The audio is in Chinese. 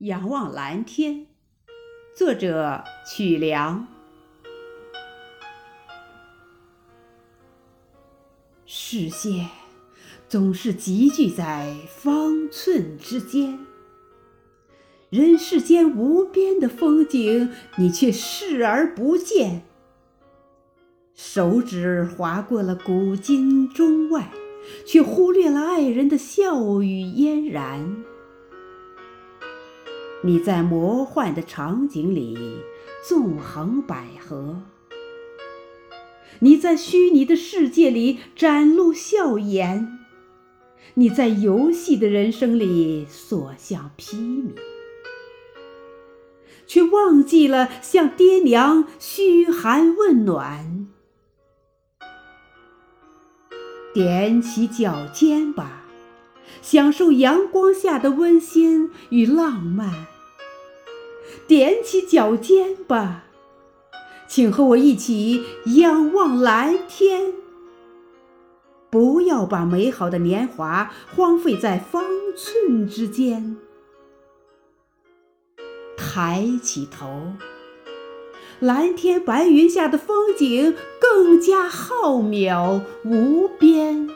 仰望蓝天，作者曲梁。视线总是集聚在方寸之间，人世间无边的风景，你却视而不见。手指划过了古今中外，却忽略了爱人的笑语嫣然。你在魔幻的场景里纵横捭阖，你在虚拟的世界里展露笑颜，你在游戏的人生里所向披靡，却忘记了向爹娘嘘寒问暖。踮起脚尖吧，享受阳光下的温馨与浪漫。踮起脚尖吧，请和我一起仰望蓝天。不要把美好的年华荒废在方寸之间。抬起头，蓝天白云下的风景更加浩渺无边。